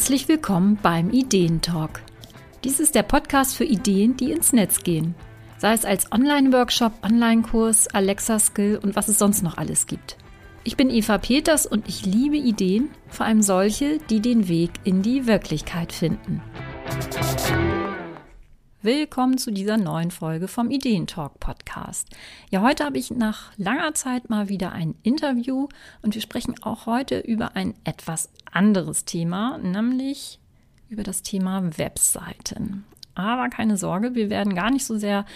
Herzlich willkommen beim Ideentalk. Dies ist der Podcast für Ideen, die ins Netz gehen. Sei es als Online-Workshop, Online-Kurs, Alexa-Skill und was es sonst noch alles gibt. Ich bin Eva Peters und ich liebe Ideen, vor allem solche, die den Weg in die Wirklichkeit finden. Willkommen zu dieser neuen Folge vom Ideentalk Podcast. Ja, heute habe ich nach langer Zeit mal wieder ein Interview und wir sprechen auch heute über ein etwas anderes Thema, nämlich über das Thema Webseiten. Aber keine Sorge, wir werden gar nicht so sehr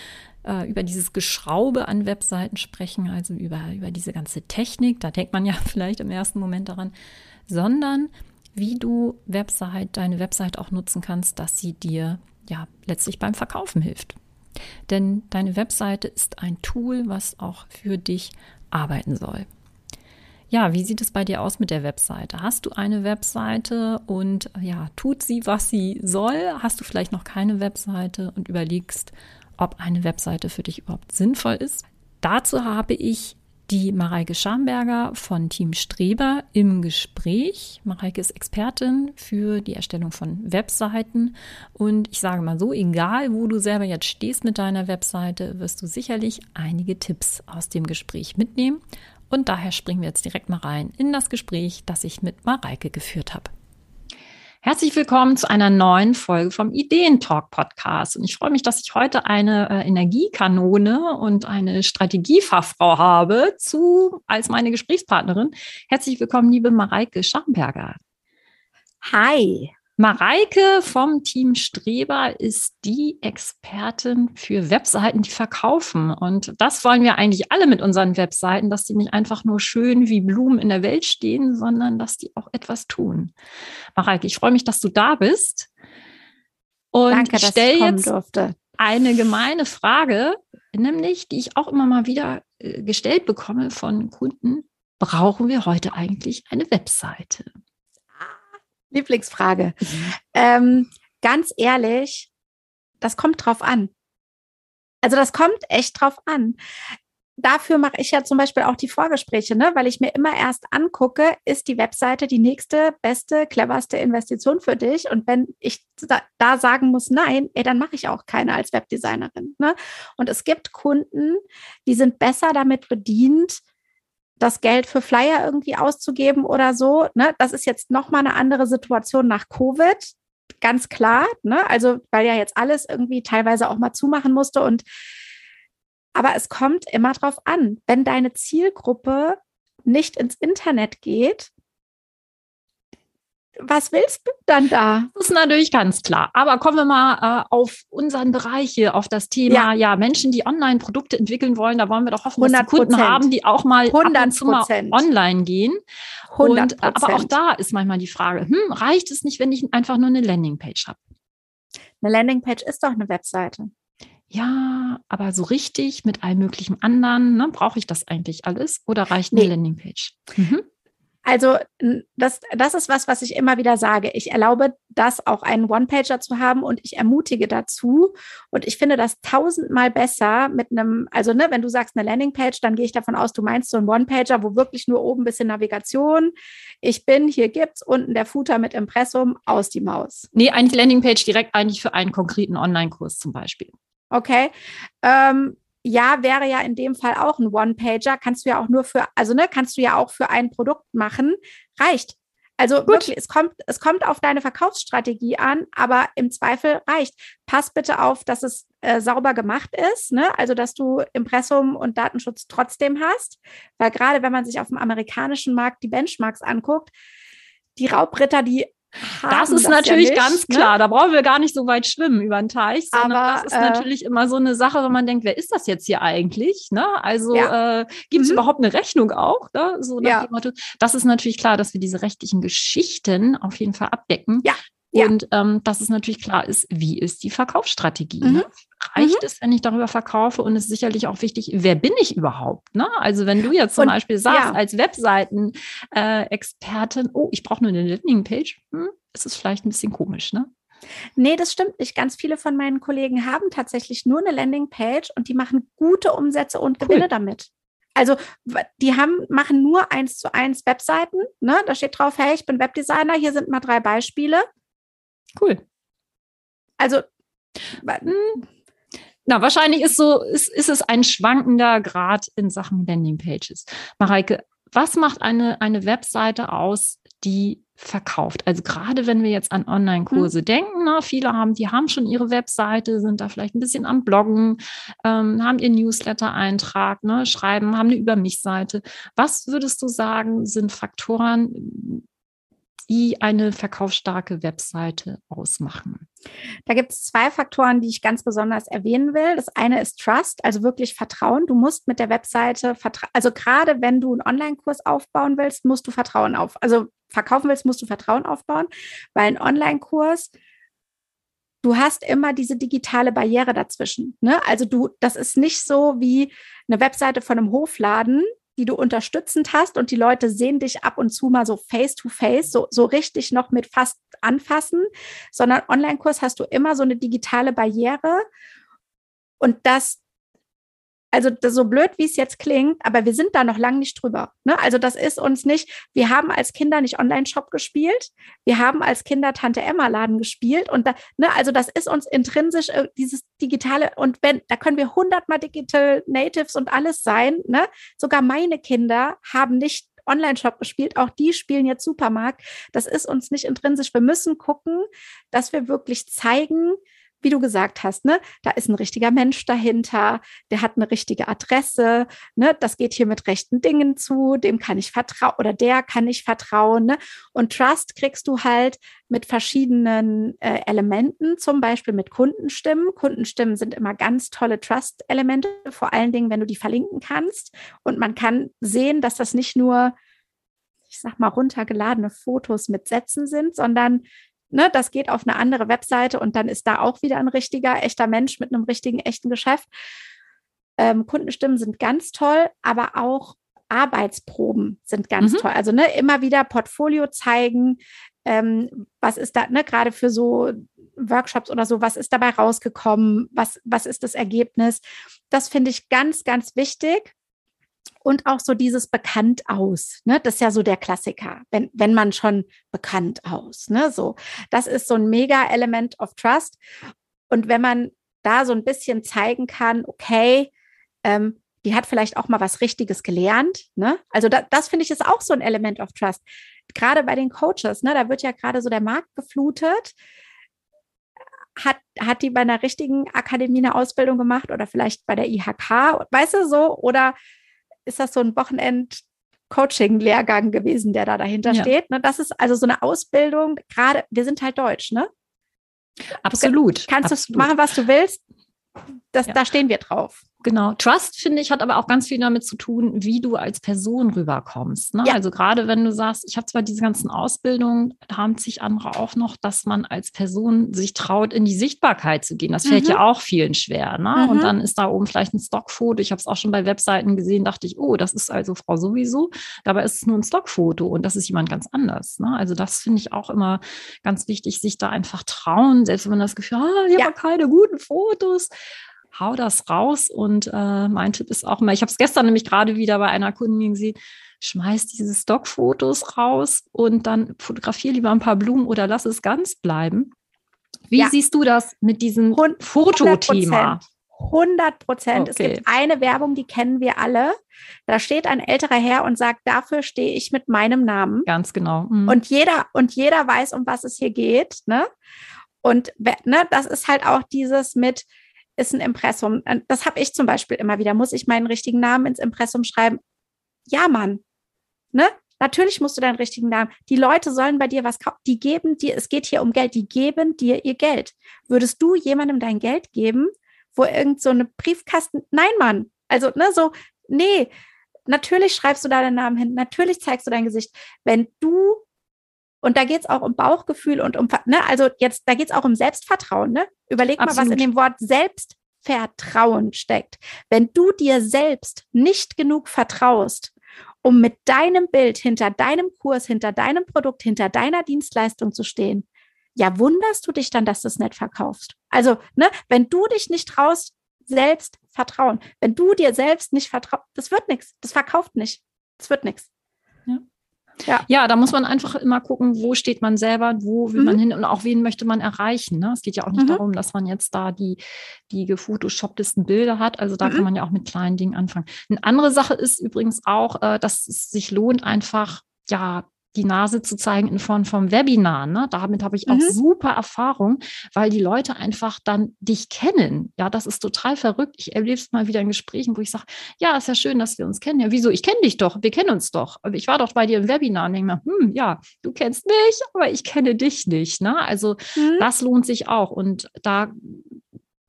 äh, über dieses Geschraube an Webseiten sprechen, also über, über diese ganze Technik, da denkt man ja vielleicht im ersten Moment daran, sondern wie du Website, deine Website auch nutzen kannst, dass sie dir ja letztlich beim Verkaufen hilft. Denn deine Webseite ist ein Tool, was auch für dich arbeiten soll. Ja, wie sieht es bei dir aus mit der Webseite? Hast du eine Webseite und ja, tut sie, was sie soll? Hast du vielleicht noch keine Webseite und überlegst, ob eine Webseite für dich überhaupt sinnvoll ist? Dazu habe ich die Mareike Schamberger von Team Streber im Gespräch. Mareike ist Expertin für die Erstellung von Webseiten. Und ich sage mal so, egal wo du selber jetzt stehst mit deiner Webseite, wirst du sicherlich einige Tipps aus dem Gespräch mitnehmen. Und daher springen wir jetzt direkt mal rein in das Gespräch, das ich mit Mareike geführt habe. Herzlich willkommen zu einer neuen Folge vom Ideentalk Podcast. Und ich freue mich, dass ich heute eine äh, Energiekanone und eine Strategiefachfrau habe zu, als meine Gesprächspartnerin. Herzlich willkommen, liebe Mareike Schamberger. Hi. Mareike vom Team Streber ist die Expertin für Webseiten, die verkaufen. Und das wollen wir eigentlich alle mit unseren Webseiten, dass die nicht einfach nur schön wie Blumen in der Welt stehen, sondern dass die auch etwas tun. Mareike, ich freue mich, dass du da bist. Und Danke, ich stelle jetzt durfte. eine gemeine Frage, nämlich, die ich auch immer mal wieder äh, gestellt bekomme von Kunden. Brauchen wir heute eigentlich eine Webseite? Lieblingsfrage. Mhm. Ähm, ganz ehrlich, das kommt drauf an. Also das kommt echt drauf an. Dafür mache ich ja zum Beispiel auch die Vorgespräche, ne? weil ich mir immer erst angucke, ist die Webseite die nächste, beste, cleverste Investition für dich? Und wenn ich da, da sagen muss, nein, ey, dann mache ich auch keine als Webdesignerin. Ne? Und es gibt Kunden, die sind besser damit bedient, das Geld für Flyer irgendwie auszugeben oder so. Ne? Das ist jetzt nochmal eine andere Situation nach Covid. Ganz klar, ne? Also, weil ja jetzt alles irgendwie teilweise auch mal zumachen musste und aber es kommt immer drauf an, wenn deine Zielgruppe nicht ins Internet geht, was willst du dann da? Das ist natürlich ganz klar. Aber kommen wir mal äh, auf unseren Bereich hier, auf das Thema, ja. ja, Menschen, die Online-Produkte entwickeln wollen. Da wollen wir doch hoffen, dass die Kunden haben, die auch mal 100%. ab und zu mal online gehen. 100%. Und, aber auch da ist manchmal die Frage, hm, reicht es nicht, wenn ich einfach nur eine Landingpage habe? Eine Landingpage ist doch eine Webseite. Ja, aber so richtig mit allem möglichen anderen, ne, brauche ich das eigentlich alles oder reicht eine nee. Landingpage? Mhm. Also das, das ist was, was ich immer wieder sage. Ich erlaube das auch einen One-Pager zu haben und ich ermutige dazu. Und ich finde das tausendmal besser mit einem, also ne, wenn du sagst eine Landingpage, dann gehe ich davon aus, du meinst so einen One-Pager, wo wirklich nur oben ein bisschen Navigation, ich bin, hier gibt's, unten der Footer mit Impressum, aus die Maus. Nee, eigentlich Landingpage direkt eigentlich für einen konkreten Online-Kurs zum Beispiel. Okay. Ähm, ja, wäre ja in dem Fall auch ein One-Pager. Kannst du ja auch nur für, also ne, kannst du ja auch für ein Produkt machen. Reicht. Also Gut. wirklich, es kommt, es kommt auf deine Verkaufsstrategie an, aber im Zweifel reicht. Pass bitte auf, dass es äh, sauber gemacht ist, ne? also dass du Impressum und Datenschutz trotzdem hast, weil gerade wenn man sich auf dem amerikanischen Markt die Benchmarks anguckt, die Raubritter, die das ist das natürlich ja nicht, ganz ne? klar. Da brauchen wir gar nicht so weit schwimmen über den Teich, sondern Aber, das ist äh, natürlich immer so eine Sache, wenn man denkt, wer ist das jetzt hier eigentlich? Ne? Also ja. äh, gibt es mhm. überhaupt eine Rechnung auch? Ne? So ja. Das ist natürlich klar, dass wir diese rechtlichen Geschichten auf jeden Fall abdecken. Ja. Und ähm, dass es natürlich klar ist, wie ist die Verkaufsstrategie? Ne? Mhm. Ne? Reicht mhm. es, wenn ich darüber verkaufe? Und es ist sicherlich auch wichtig, wer bin ich überhaupt? Ne? Also wenn du jetzt zum und, Beispiel sagst, ja. als Webseiten-Expertin, äh, oh, ich brauche nur eine Landingpage, hm, ist es vielleicht ein bisschen komisch, ne? Nee, das stimmt nicht. Ganz viele von meinen Kollegen haben tatsächlich nur eine Landingpage und die machen gute Umsätze und cool. Gewinne damit. Also die haben, machen nur eins zu eins Webseiten. Ne? Da steht drauf, hey, ich bin Webdesigner, hier sind mal drei Beispiele. Cool. Also hm. na, wahrscheinlich ist so, ist, ist es ein schwankender Grad in Sachen Landingpages. Mareike, was macht eine, eine Webseite aus, die verkauft. Also gerade wenn wir jetzt an Online-Kurse mhm. denken, na, viele haben, die haben schon ihre Webseite, sind da vielleicht ein bisschen am Bloggen, ähm, haben ihr Newsletter-Eintrag, ne, schreiben, haben eine Über mich-Seite. Was würdest du sagen, sind Faktoren, die eine verkaufsstarke Webseite ausmachen? Da gibt es zwei Faktoren, die ich ganz besonders erwähnen will. Das eine ist Trust, also wirklich Vertrauen. Du musst mit der Webseite, also gerade wenn du einen Online-Kurs aufbauen willst, musst du Vertrauen auf. Also verkaufen willst, musst du Vertrauen aufbauen, weil ein Online-Kurs, du hast immer diese digitale Barriere dazwischen. Ne? Also du, das ist nicht so wie eine Webseite von einem Hofladen, die du unterstützend hast und die Leute sehen dich ab und zu mal so face to face, so, so richtig noch mit fast anfassen, sondern Online-Kurs hast du immer so eine digitale Barriere. Und das also so blöd, wie es jetzt klingt, aber wir sind da noch lange nicht drüber. Ne? Also das ist uns nicht, wir haben als Kinder nicht Online-Shop gespielt, wir haben als Kinder Tante Emma-Laden gespielt und da, ne, also das ist uns intrinsisch, äh, dieses digitale, und wenn, da können wir hundertmal Digital Natives und alles sein. Ne? Sogar meine Kinder haben nicht Online-Shop gespielt, auch die spielen jetzt Supermarkt. Das ist uns nicht intrinsisch. Wir müssen gucken, dass wir wirklich zeigen, wie du gesagt hast, ne, da ist ein richtiger Mensch dahinter, der hat eine richtige Adresse, ne, das geht hier mit rechten Dingen zu, dem kann ich vertrauen oder der kann ich vertrauen, ne? Und Trust kriegst du halt mit verschiedenen äh, Elementen, zum Beispiel mit Kundenstimmen. Kundenstimmen sind immer ganz tolle Trust-Elemente, vor allen Dingen, wenn du die verlinken kannst. Und man kann sehen, dass das nicht nur ich sag mal, runtergeladene Fotos mit Sätzen sind, sondern ne, das geht auf eine andere Webseite und dann ist da auch wieder ein richtiger, echter Mensch mit einem richtigen, echten Geschäft. Ähm, Kundenstimmen sind ganz toll, aber auch Arbeitsproben sind ganz mhm. toll. Also ne, immer wieder Portfolio zeigen, ähm, was ist da, ne, gerade für so Workshops oder so, was ist dabei rausgekommen, was, was ist das Ergebnis. Das finde ich ganz, ganz wichtig und auch so dieses bekannt aus. Ne? Das ist ja so der Klassiker, wenn, wenn man schon bekannt aus. Ne? So, das ist so ein mega Element of Trust. Und wenn man da so ein bisschen zeigen kann, okay, ähm, die hat vielleicht auch mal was Richtiges gelernt. Ne? Also da, das finde ich ist auch so ein Element of Trust. Gerade bei den Coaches, ne? da wird ja gerade so der Markt geflutet. Hat, hat die bei einer richtigen Akademie eine Ausbildung gemacht oder vielleicht bei der IHK, weißt du so? Oder ist das so ein Wochenend Coaching-Lehrgang gewesen, der da dahinter ja. steht. Ne? Das ist also so eine Ausbildung, gerade, wir sind halt deutsch, ne? Absolut. Kannst du machen, was du willst. Das, ja. Da stehen wir drauf. Genau. Trust, finde ich, hat aber auch ganz viel damit zu tun, wie du als Person rüberkommst. Ne? Ja. Also gerade wenn du sagst, ich habe zwar diese ganzen Ausbildungen, haben sich andere auch noch, dass man als Person sich traut, in die Sichtbarkeit zu gehen. Das fällt mhm. ja auch vielen schwer. Ne? Mhm. Und dann ist da oben vielleicht ein Stockfoto. Ich habe es auch schon bei Webseiten gesehen, dachte ich, oh, das ist also Frau sowieso. Dabei ist es nur ein Stockfoto und das ist jemand ganz anders. Ne? Also das finde ich auch immer ganz wichtig, sich da einfach trauen, selbst wenn man das Gefühl hat, ah, ich ja. habe keine guten Fotos hau das raus. Und äh, mein Tipp ist auch immer, ich habe es gestern nämlich gerade wieder bei einer Kundin gesehen, schmeiß diese Stockfotos raus und dann fotografiere lieber ein paar Blumen oder lass es ganz bleiben. Wie ja. siehst du das mit diesem Fotothema? 100 Prozent. Okay. Es gibt eine Werbung, die kennen wir alle. Da steht ein älterer Herr und sagt, dafür stehe ich mit meinem Namen. Ganz genau. Mhm. Und jeder, und jeder weiß, um was es hier geht. Ne? Und ne, das ist halt auch dieses mit, ist ein Impressum. Das habe ich zum Beispiel immer wieder. Muss ich meinen richtigen Namen ins Impressum schreiben? Ja, Mann. Ne? Natürlich musst du deinen richtigen Namen. Die Leute sollen bei dir was kaufen. Die geben dir, es geht hier um Geld, die geben dir ihr Geld. Würdest du jemandem dein Geld geben, wo irgend so eine Briefkasten, nein, Mann. Also, ne, so, nee. Natürlich schreibst du da deinen Namen hin. Natürlich zeigst du dein Gesicht. Wenn du und da geht es auch um Bauchgefühl und um, ne, also jetzt, da geht es auch um Selbstvertrauen, ne? Überleg Absolut. mal, was in dem Wort Selbstvertrauen steckt. Wenn du dir selbst nicht genug vertraust, um mit deinem Bild hinter deinem Kurs, hinter deinem Produkt, hinter deiner Dienstleistung zu stehen, ja, wunderst du dich dann, dass du es nicht verkaufst? Also, ne, wenn du dich nicht traust, selbst vertrauen. Wenn du dir selbst nicht vertraust, das wird nichts. Das verkauft nicht. Das wird nichts. Ja. Ja. da muss man einfach immer gucken, wo steht man selber, wo will mhm. man hin und auch wen möchte man erreichen. Ne? Es geht ja auch nicht mhm. darum, dass man jetzt da die, die gefotoshopptesten Bilder hat. Also da mhm. kann man ja auch mit kleinen Dingen anfangen. Eine andere Sache ist übrigens auch, äh, dass es sich lohnt, einfach ja die Nase zu zeigen in Form vom Webinar. Ne? Damit habe ich auch mhm. super Erfahrung, weil die Leute einfach dann dich kennen. Ja, das ist total verrückt. Ich erlebe es mal wieder in Gesprächen, wo ich sage, ja, ist ja schön, dass wir uns kennen. Ja, wieso? Ich kenne dich doch. Wir kennen uns doch. Ich war doch bei dir im Webinar und denke mir, hm, ja, du kennst mich, aber ich kenne dich nicht. Ne? Also mhm. das lohnt sich auch. Und da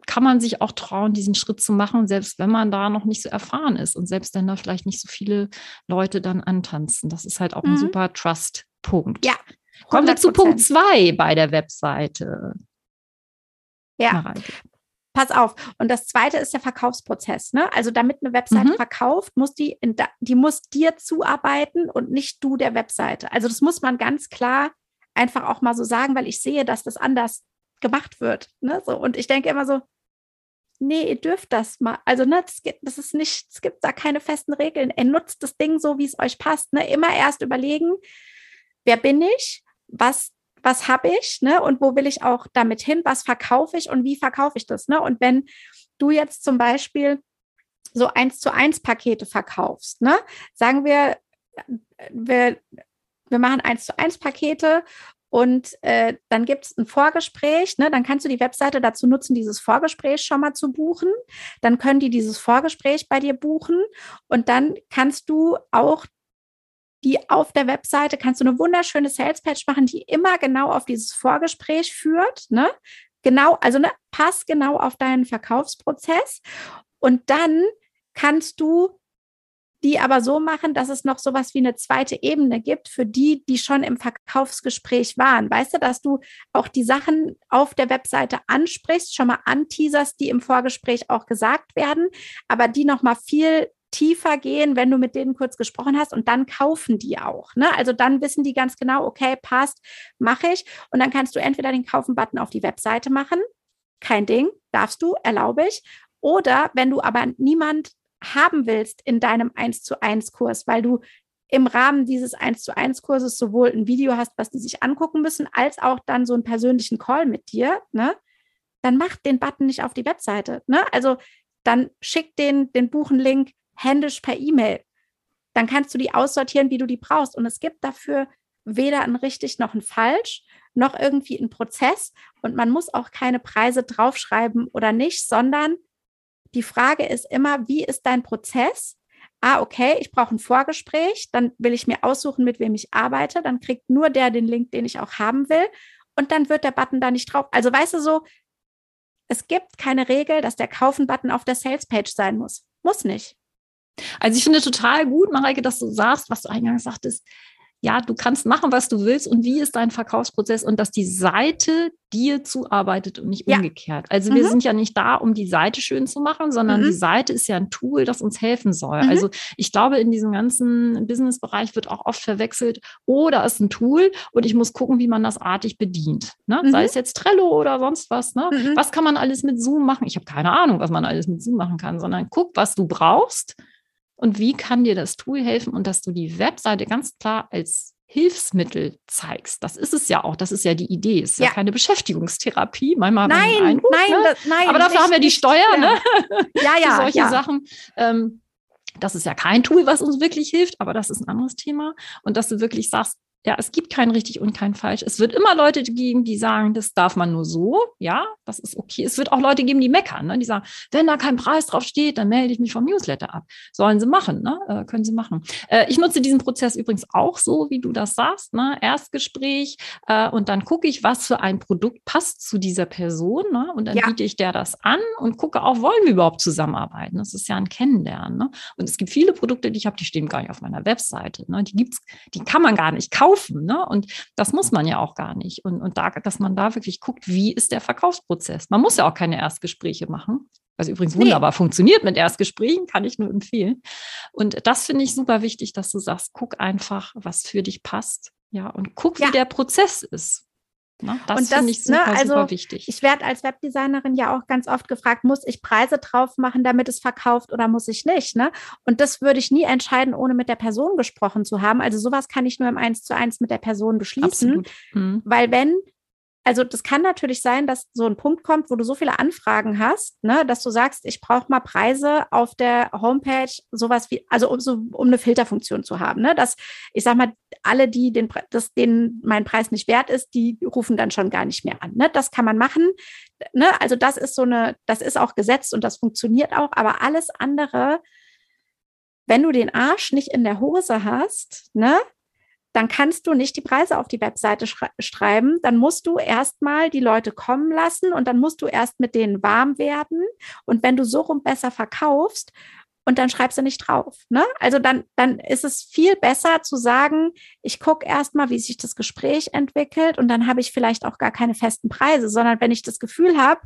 kann man sich auch trauen, diesen Schritt zu machen, selbst wenn man da noch nicht so erfahren ist und selbst wenn da vielleicht nicht so viele Leute dann antanzen. Das ist halt auch mhm. ein super Trust-Punkt. Ja. 100%. Kommen wir zu Punkt zwei bei der Webseite. Ja. Mareike. Pass auf. Und das zweite ist der Verkaufsprozess. Ne? Also damit eine Webseite mhm. verkauft, muss die, in, die muss dir zuarbeiten und nicht du der Webseite. Also das muss man ganz klar einfach auch mal so sagen, weil ich sehe, dass das anders gemacht wird. Ne? So, und ich denke immer so, nee, ihr dürft das mal. Also, ne, das, gibt, das ist nicht, es gibt da keine festen Regeln. Ihr nutzt das Ding so, wie es euch passt. Ne? Immer erst überlegen, wer bin ich, was, was habe ich, ne? Und wo will ich auch damit hin, was verkaufe ich und wie verkaufe ich das? Ne? Und wenn du jetzt zum Beispiel so eins zu eins Pakete verkaufst, ne? Sagen wir, wir, wir machen eins zu eins Pakete und äh, dann gibt es ein Vorgespräch, ne? dann kannst du die Webseite dazu nutzen, dieses Vorgespräch schon mal zu buchen. Dann können die dieses Vorgespräch bei dir buchen und dann kannst du auch die auf der Webseite, kannst du eine wunderschöne Sales Page machen, die immer genau auf dieses Vorgespräch führt. Ne? Genau, also ne, pass genau auf deinen Verkaufsprozess. Und dann kannst du die aber so machen, dass es noch sowas wie eine zweite Ebene gibt für die, die schon im Verkaufsgespräch waren. Weißt du, dass du auch die Sachen auf der Webseite ansprichst, schon mal anteaserst, die im Vorgespräch auch gesagt werden, aber die noch mal viel tiefer gehen, wenn du mit denen kurz gesprochen hast und dann kaufen die auch. Ne? Also dann wissen die ganz genau, okay, passt, mache ich. Und dann kannst du entweder den Kaufen-Button auf die Webseite machen, kein Ding, darfst du, erlaube ich. Oder wenn du aber niemand haben willst in deinem 1 zu 1 Kurs, weil du im Rahmen dieses 1 zu 1 Kurses sowohl ein Video hast, was die sich angucken müssen, als auch dann so einen persönlichen Call mit dir, ne? Dann mach den Button nicht auf die Webseite, ne? Also dann schick den, den Buchenlink händisch per E-Mail. Dann kannst du die aussortieren, wie du die brauchst. Und es gibt dafür weder ein richtig noch ein falsch, noch irgendwie ein Prozess. Und man muss auch keine Preise draufschreiben oder nicht, sondern die Frage ist immer, wie ist dein Prozess? Ah, okay, ich brauche ein Vorgespräch, dann will ich mir aussuchen, mit wem ich arbeite, dann kriegt nur der den Link, den ich auch haben will und dann wird der Button da nicht drauf. Also weißt du so, es gibt keine Regel, dass der Kaufen-Button auf der Sales-Page sein muss. Muss nicht. Also ich finde total gut, Mareike, dass du sagst, was du eingangs sagtest, ja, du kannst machen, was du willst und wie ist dein Verkaufsprozess und dass die Seite dir zuarbeitet und nicht ja. umgekehrt. Also mhm. wir sind ja nicht da, um die Seite schön zu machen, sondern mhm. die Seite ist ja ein Tool, das uns helfen soll. Mhm. Also ich glaube, in diesem ganzen Businessbereich wird auch oft verwechselt, oh, da ist ein Tool und ich muss gucken, wie man das artig bedient. Ne? Sei mhm. es jetzt Trello oder sonst was. Ne? Mhm. Was kann man alles mit Zoom machen? Ich habe keine Ahnung, was man alles mit Zoom machen kann, sondern guck, was du brauchst und wie kann dir das Tool helfen und dass du die Webseite ganz klar als Hilfsmittel zeigst. Das ist es ja auch. Das ist ja die Idee. Es ist ja, ja keine Beschäftigungstherapie. Manchmal nein, Eindruck, nein, ne? das, nein. Aber dafür nicht, haben wir die Steuer, ja. ne? Ja, ja. Für solche ja. Sachen. Ähm, das ist ja kein Tool, was uns wirklich hilft, aber das ist ein anderes Thema. Und dass du wirklich sagst, ja, es gibt kein richtig und kein falsch. Es wird immer Leute geben, die sagen, das darf man nur so. Ja, das ist okay. Es wird auch Leute geben, die meckern, ne? die sagen, wenn da kein Preis drauf steht, dann melde ich mich vom Newsletter ab. Sollen sie machen, ne? Äh, können sie machen. Äh, ich nutze diesen Prozess übrigens auch so, wie du das sagst. Ne? Erstgespräch äh, und dann gucke ich, was für ein Produkt passt zu dieser Person. Ne? Und dann ja. biete ich der das an und gucke auch, wollen wir überhaupt zusammenarbeiten? Das ist ja ein Kennenlernen. Ne? Und es gibt viele Produkte, die ich habe, die stehen gar nicht auf meiner Webseite. Ne? Die gibt's, die kann man gar nicht kaufen kaufen. Ne? Und das muss man ja auch gar nicht. Und, und da, dass man da wirklich guckt, wie ist der Verkaufsprozess. Man muss ja auch keine Erstgespräche machen. Was übrigens wunderbar nee. funktioniert mit Erstgesprächen, kann ich nur empfehlen. Und das finde ich super wichtig, dass du sagst, guck einfach, was für dich passt. Ja, und guck, ja. wie der Prozess ist. Ne? Das, und das finde ich super, ne, also super wichtig. Ich werde als Webdesignerin ja auch ganz oft gefragt, muss ich Preise drauf machen, damit es verkauft oder muss ich nicht? Ne? Und das würde ich nie entscheiden, ohne mit der Person gesprochen zu haben. Also sowas kann ich nur im Eins zu eins mit der Person beschließen. Mhm. Weil wenn also das kann natürlich sein, dass so ein Punkt kommt, wo du so viele Anfragen hast, ne, dass du sagst, ich brauche mal Preise auf der Homepage, sowas wie, also um, so, um eine Filterfunktion zu haben, ne, dass ich sag mal, alle, die den, das, denen mein Preis nicht wert ist, die rufen dann schon gar nicht mehr an. Ne? Das kann man machen. Ne? Also das ist so eine, das ist auch gesetzt und das funktioniert auch, aber alles andere, wenn du den Arsch nicht in der Hose hast, ne, dann kannst du nicht die Preise auf die Webseite schreiben. Dann musst du erstmal die Leute kommen lassen und dann musst du erst mit denen warm werden. Und wenn du so rum besser verkaufst, und dann schreibst du nicht drauf. Ne? Also dann, dann ist es viel besser zu sagen, ich gucke erstmal, wie sich das Gespräch entwickelt und dann habe ich vielleicht auch gar keine festen Preise, sondern wenn ich das Gefühl habe,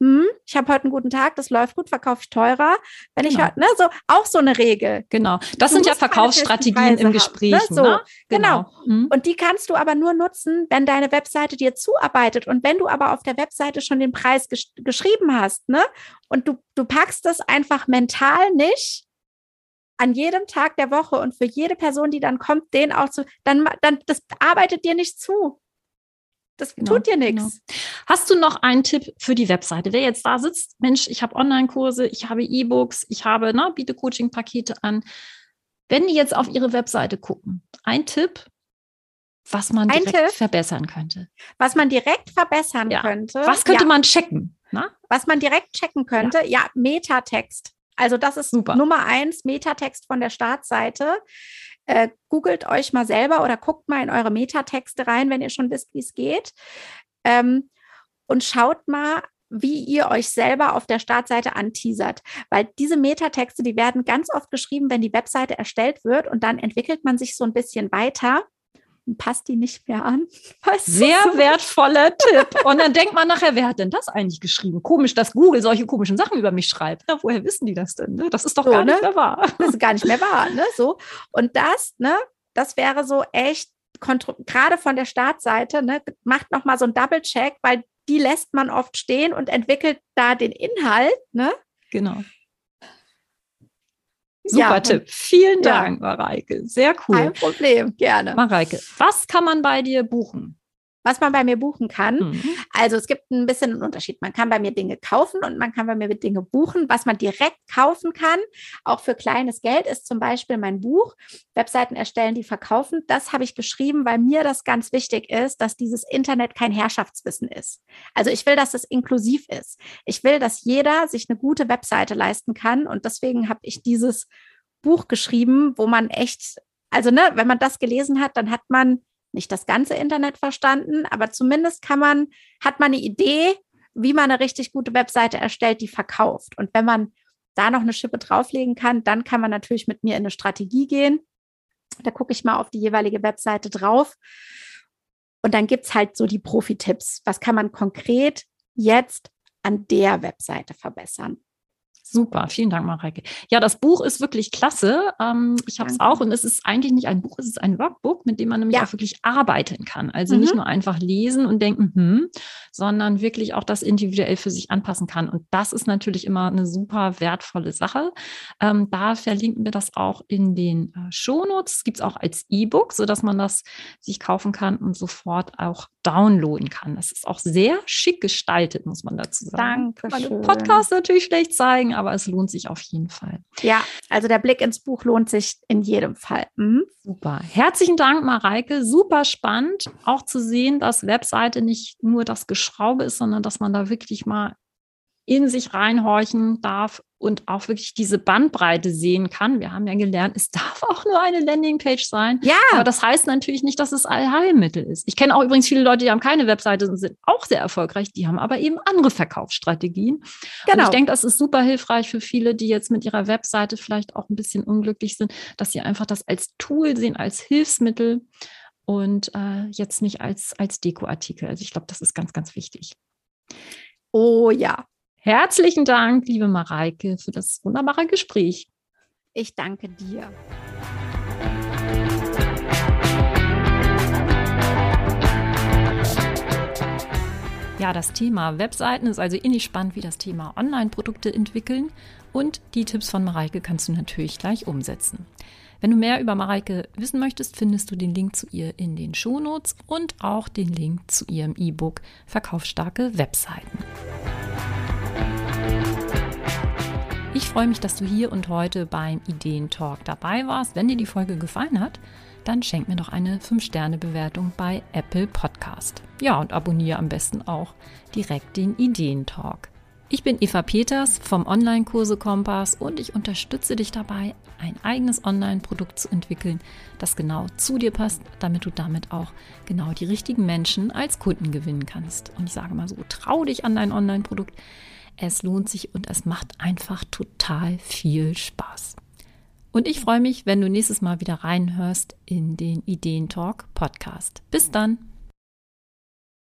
hm, ich habe heute einen guten Tag, das läuft gut, verkaufe ich teurer. Wenn genau. ich, ne, so auch so eine Regel. Genau, das du sind ja Verkaufsstrategien im Gespräch. Haben, ne? So, ne? genau. genau. Mhm. Und die kannst du aber nur nutzen, wenn deine Webseite dir zuarbeitet und wenn du aber auf der Webseite schon den Preis gesch geschrieben hast, ne, und du du packst das einfach mental nicht an jedem Tag der Woche und für jede Person, die dann kommt, den auch zu, dann, dann, das arbeitet dir nicht zu. Das genau, tut dir nichts. Genau. Hast du noch einen Tipp für die Webseite? Wer jetzt da sitzt, Mensch, ich habe Online-Kurse, ich habe E-Books, ich habe, ne, biete Coaching-Pakete an. Wenn die jetzt auf ihre Webseite gucken, ein Tipp, was man direkt Tipp, verbessern könnte. Was man direkt verbessern ja. könnte. Was könnte ja. man checken? Na? Was man direkt checken könnte, ja, ja Metatext. Also das ist Super. Nummer eins, Metatext von der Startseite. Äh, googelt euch mal selber oder guckt mal in eure Metatexte rein, wenn ihr schon wisst, wie es geht. Ähm, und schaut mal, wie ihr euch selber auf der Startseite anteasert. Weil diese Metatexte, die werden ganz oft geschrieben, wenn die Webseite erstellt wird und dann entwickelt man sich so ein bisschen weiter passt die nicht mehr an. Weißt Sehr so? wertvoller Tipp. Und dann denkt man nachher, wer hat denn das eigentlich geschrieben? Komisch, dass Google solche komischen Sachen über mich schreibt. Ja, woher wissen die das denn? Ne? Das ist doch so, gar nicht ne? mehr wahr. Das ist gar nicht mehr wahr. Ne? So. Und das, ne, das wäre so echt, gerade von der Startseite, ne, macht nochmal so einen Double-Check, weil die lässt man oft stehen und entwickelt da den Inhalt. Ne? Genau. Super ja, Tipp. Vielen Dank, ja. Mareike. Sehr cool. Kein Problem, gerne. Mareike, was kann man bei dir buchen? Was man bei mir buchen kann. Mhm. Also es gibt ein bisschen einen Unterschied. Man kann bei mir Dinge kaufen und man kann bei mir Dinge buchen. Was man direkt kaufen kann, auch für kleines Geld, ist zum Beispiel mein Buch, Webseiten erstellen, die verkaufen. Das habe ich geschrieben, weil mir das ganz wichtig ist, dass dieses Internet kein Herrschaftswissen ist. Also ich will, dass es inklusiv ist. Ich will, dass jeder sich eine gute Webseite leisten kann. Und deswegen habe ich dieses Buch geschrieben, wo man echt, also ne, wenn man das gelesen hat, dann hat man nicht das ganze Internet verstanden, aber zumindest kann man, hat man eine Idee, wie man eine richtig gute Webseite erstellt, die verkauft. Und wenn man da noch eine Schippe drauflegen kann, dann kann man natürlich mit mir in eine Strategie gehen. Da gucke ich mal auf die jeweilige Webseite drauf. Und dann gibt es halt so die Profi-Tipps. Was kann man konkret jetzt an der Webseite verbessern? Super, vielen Dank, Mareike. Ja, das Buch ist wirklich klasse. Ähm, ich habe es auch und es ist eigentlich nicht ein Buch, es ist ein Workbook, mit dem man nämlich ja. auch wirklich arbeiten kann. Also mhm. nicht nur einfach lesen und denken, hm, sondern wirklich auch das individuell für sich anpassen kann. Und das ist natürlich immer eine super wertvolle Sache. Ähm, da verlinken wir das auch in den äh, Shownotes. Es gibt es auch als E-Book, sodass man das sich kaufen kann und sofort auch downloaden kann. Das ist auch sehr schick gestaltet, muss man dazu sagen. Danke. Podcast natürlich schlecht zeigen, aber es lohnt sich auf jeden Fall. Ja, also der Blick ins Buch lohnt sich in jedem Fall. Mhm. Super. Herzlichen Dank, Mareike. Super spannend, auch zu sehen, dass Webseite nicht nur das Geschraube ist, sondern dass man da wirklich mal in sich reinhorchen darf und auch wirklich diese Bandbreite sehen kann. Wir haben ja gelernt, es darf auch nur eine Landingpage sein. Ja. Aber das heißt natürlich nicht, dass es Allheilmittel ist. Ich kenne auch übrigens viele Leute, die haben keine Webseite und sind auch sehr erfolgreich. Die haben aber eben andere Verkaufsstrategien. Genau. Und ich denke, das ist super hilfreich für viele, die jetzt mit ihrer Webseite vielleicht auch ein bisschen unglücklich sind, dass sie einfach das als Tool sehen, als Hilfsmittel und äh, jetzt nicht als, als Dekoartikel. Also ich glaube, das ist ganz, ganz wichtig. Oh ja, Herzlichen Dank, liebe Mareike, für das wunderbare Gespräch. Ich danke dir. Ja, das Thema Webseiten ist also ähnlich spannend wie das Thema Online-Produkte entwickeln und die Tipps von Mareike kannst du natürlich gleich umsetzen. Wenn du mehr über Mareike wissen möchtest, findest du den Link zu ihr in den Shownotes und auch den Link zu ihrem E-Book Verkaufsstarke Webseiten. Ich freue mich, dass du hier und heute beim Ideentalk dabei warst. Wenn dir die Folge gefallen hat, dann schenk mir doch eine 5-Sterne-Bewertung bei Apple Podcast. Ja, und abonniere am besten auch direkt den Ideentalk. Ich bin Eva Peters vom Online-Kurse Kompass und ich unterstütze dich dabei, ein eigenes Online-Produkt zu entwickeln, das genau zu dir passt, damit du damit auch genau die richtigen Menschen als Kunden gewinnen kannst. Und ich sage mal so, trau dich an dein Online-Produkt. Es lohnt sich und es macht einfach total viel Spaß. Und ich freue mich, wenn du nächstes Mal wieder reinhörst in den Ideentalk Podcast. Bis dann!